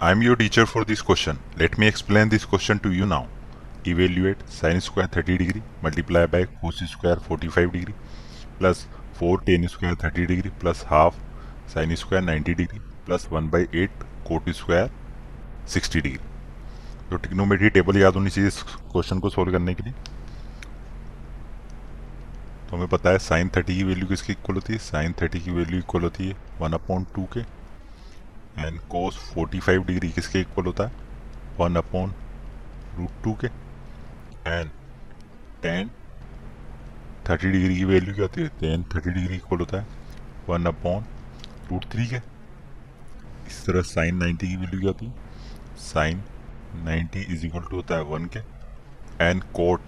I'm your teacher for this question. Let me explain this question to you now. Evaluate sin square 30 degree multiply by cos square 45 degree plus 4 tan square 30 degree plus half sin square 90 degree plus 1 by 8 cot square 60 degree. तो टिक्नोमेट्री table याद होनी चाहिए इस question को solve करने के लिए तो हमें पता है साइन थर्टी की वैल्यू किसकी इक्वल होती है साइन थर्टी की वैल्यू इक्वल होती है वन अपॉन टू के एंड कोस 45 डिग्री किसके इक्वल होता है? वन अपॉन रूट टू के। एंड टेन थर्टी डिग्री की वैल्यू क्या होती है? टेन थर्टी डिग्री इक्वल होता है। वन अपॉन रूट थ्री के। इस तरह साइन नाइन्टी की वैल्यू क्या होती है? Sine ninety is equal to होता है वन के। And cot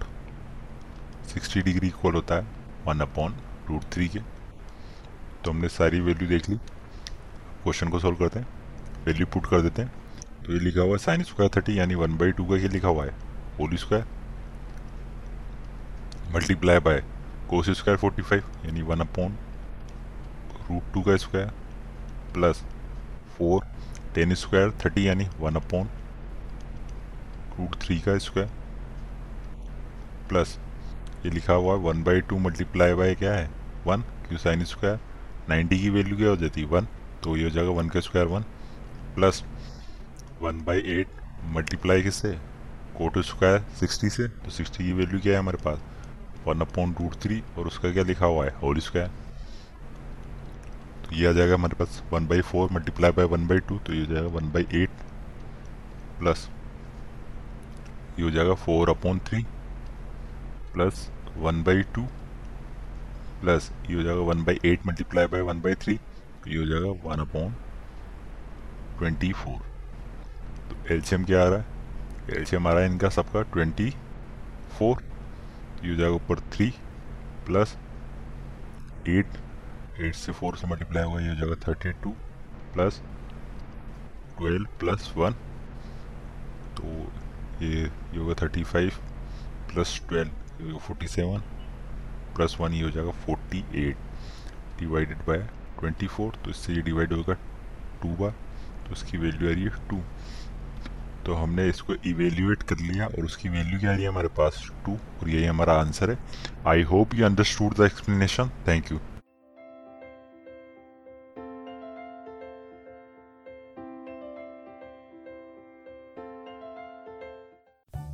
sixty degree equal होता है। वन अपॉन रूट थ्री के। तो हमने सारी वैल्यू देख ली। क्वेश्चन को सोल्व करते हैं। वैल्यू पुट कर देते हैं। तो ये लिखा हुआ है साइन स्क्वायर थर्टी यानी वन बाई टू का ये लिखा हुआ है। Whole square multiply by cos square forty five यानी वन अपॉन रूट टू का square plus four tan square thirty यानी वन अपॉन रूट थ्री का स्क्वायर प्लस ये लिखा हुआ है one by two multiply by क्या है? वन क्यों साइन स्क्वायर नाइन्टी की वैल्यू क्या हो जाती है? वन तो ये हो जाएगा वन का square one plus one by eight multiply किससे? कोट स्क्वायर सिक्सटी से। तो सिक्सटी की वैल्यू क्या है हमारे पास? वन अपॉन रूट थ्री और उसका क्या लिखा हुआ है? Whole square. तो ये आ जाएगा हमारे पास one by four multiply by one by two तो ये हो जाएगा वन बाई एट प्लस ये हो जाएगा four upon three plus one by two plus ये हो जाएगा one by eight multiply by one by three. ये हो जाएगा वन अपॉन ट्वेंटी फोर तो एल्शियम क्या आ रहा है? एल्शियम आ रहा है इनका सबका ट्वेंटी फोर ये हो जाएगा ऊपर थ्री प्लस एट एट से फोर से मल्टीप्लाई होगा, ये हो जाएगा thirty two plus twelve plus one तो ये ये होगा थर्टी फाइव प्लस ट्वेल्व ये होगा फोर्टी सेवन प्लस वन ये हो जाएगा forty eight divided by twenty four तो इससे ये डिवाइड होगा टू बार तो उसकी वैल्यू आ रही है टू तो हमने इसको इवेल्यूएट कर लिया और उसकी वैल्यू क्या आ रही है? हमारे पास टू और यही हमारा आंसर है. I hope you understood the explanation thank you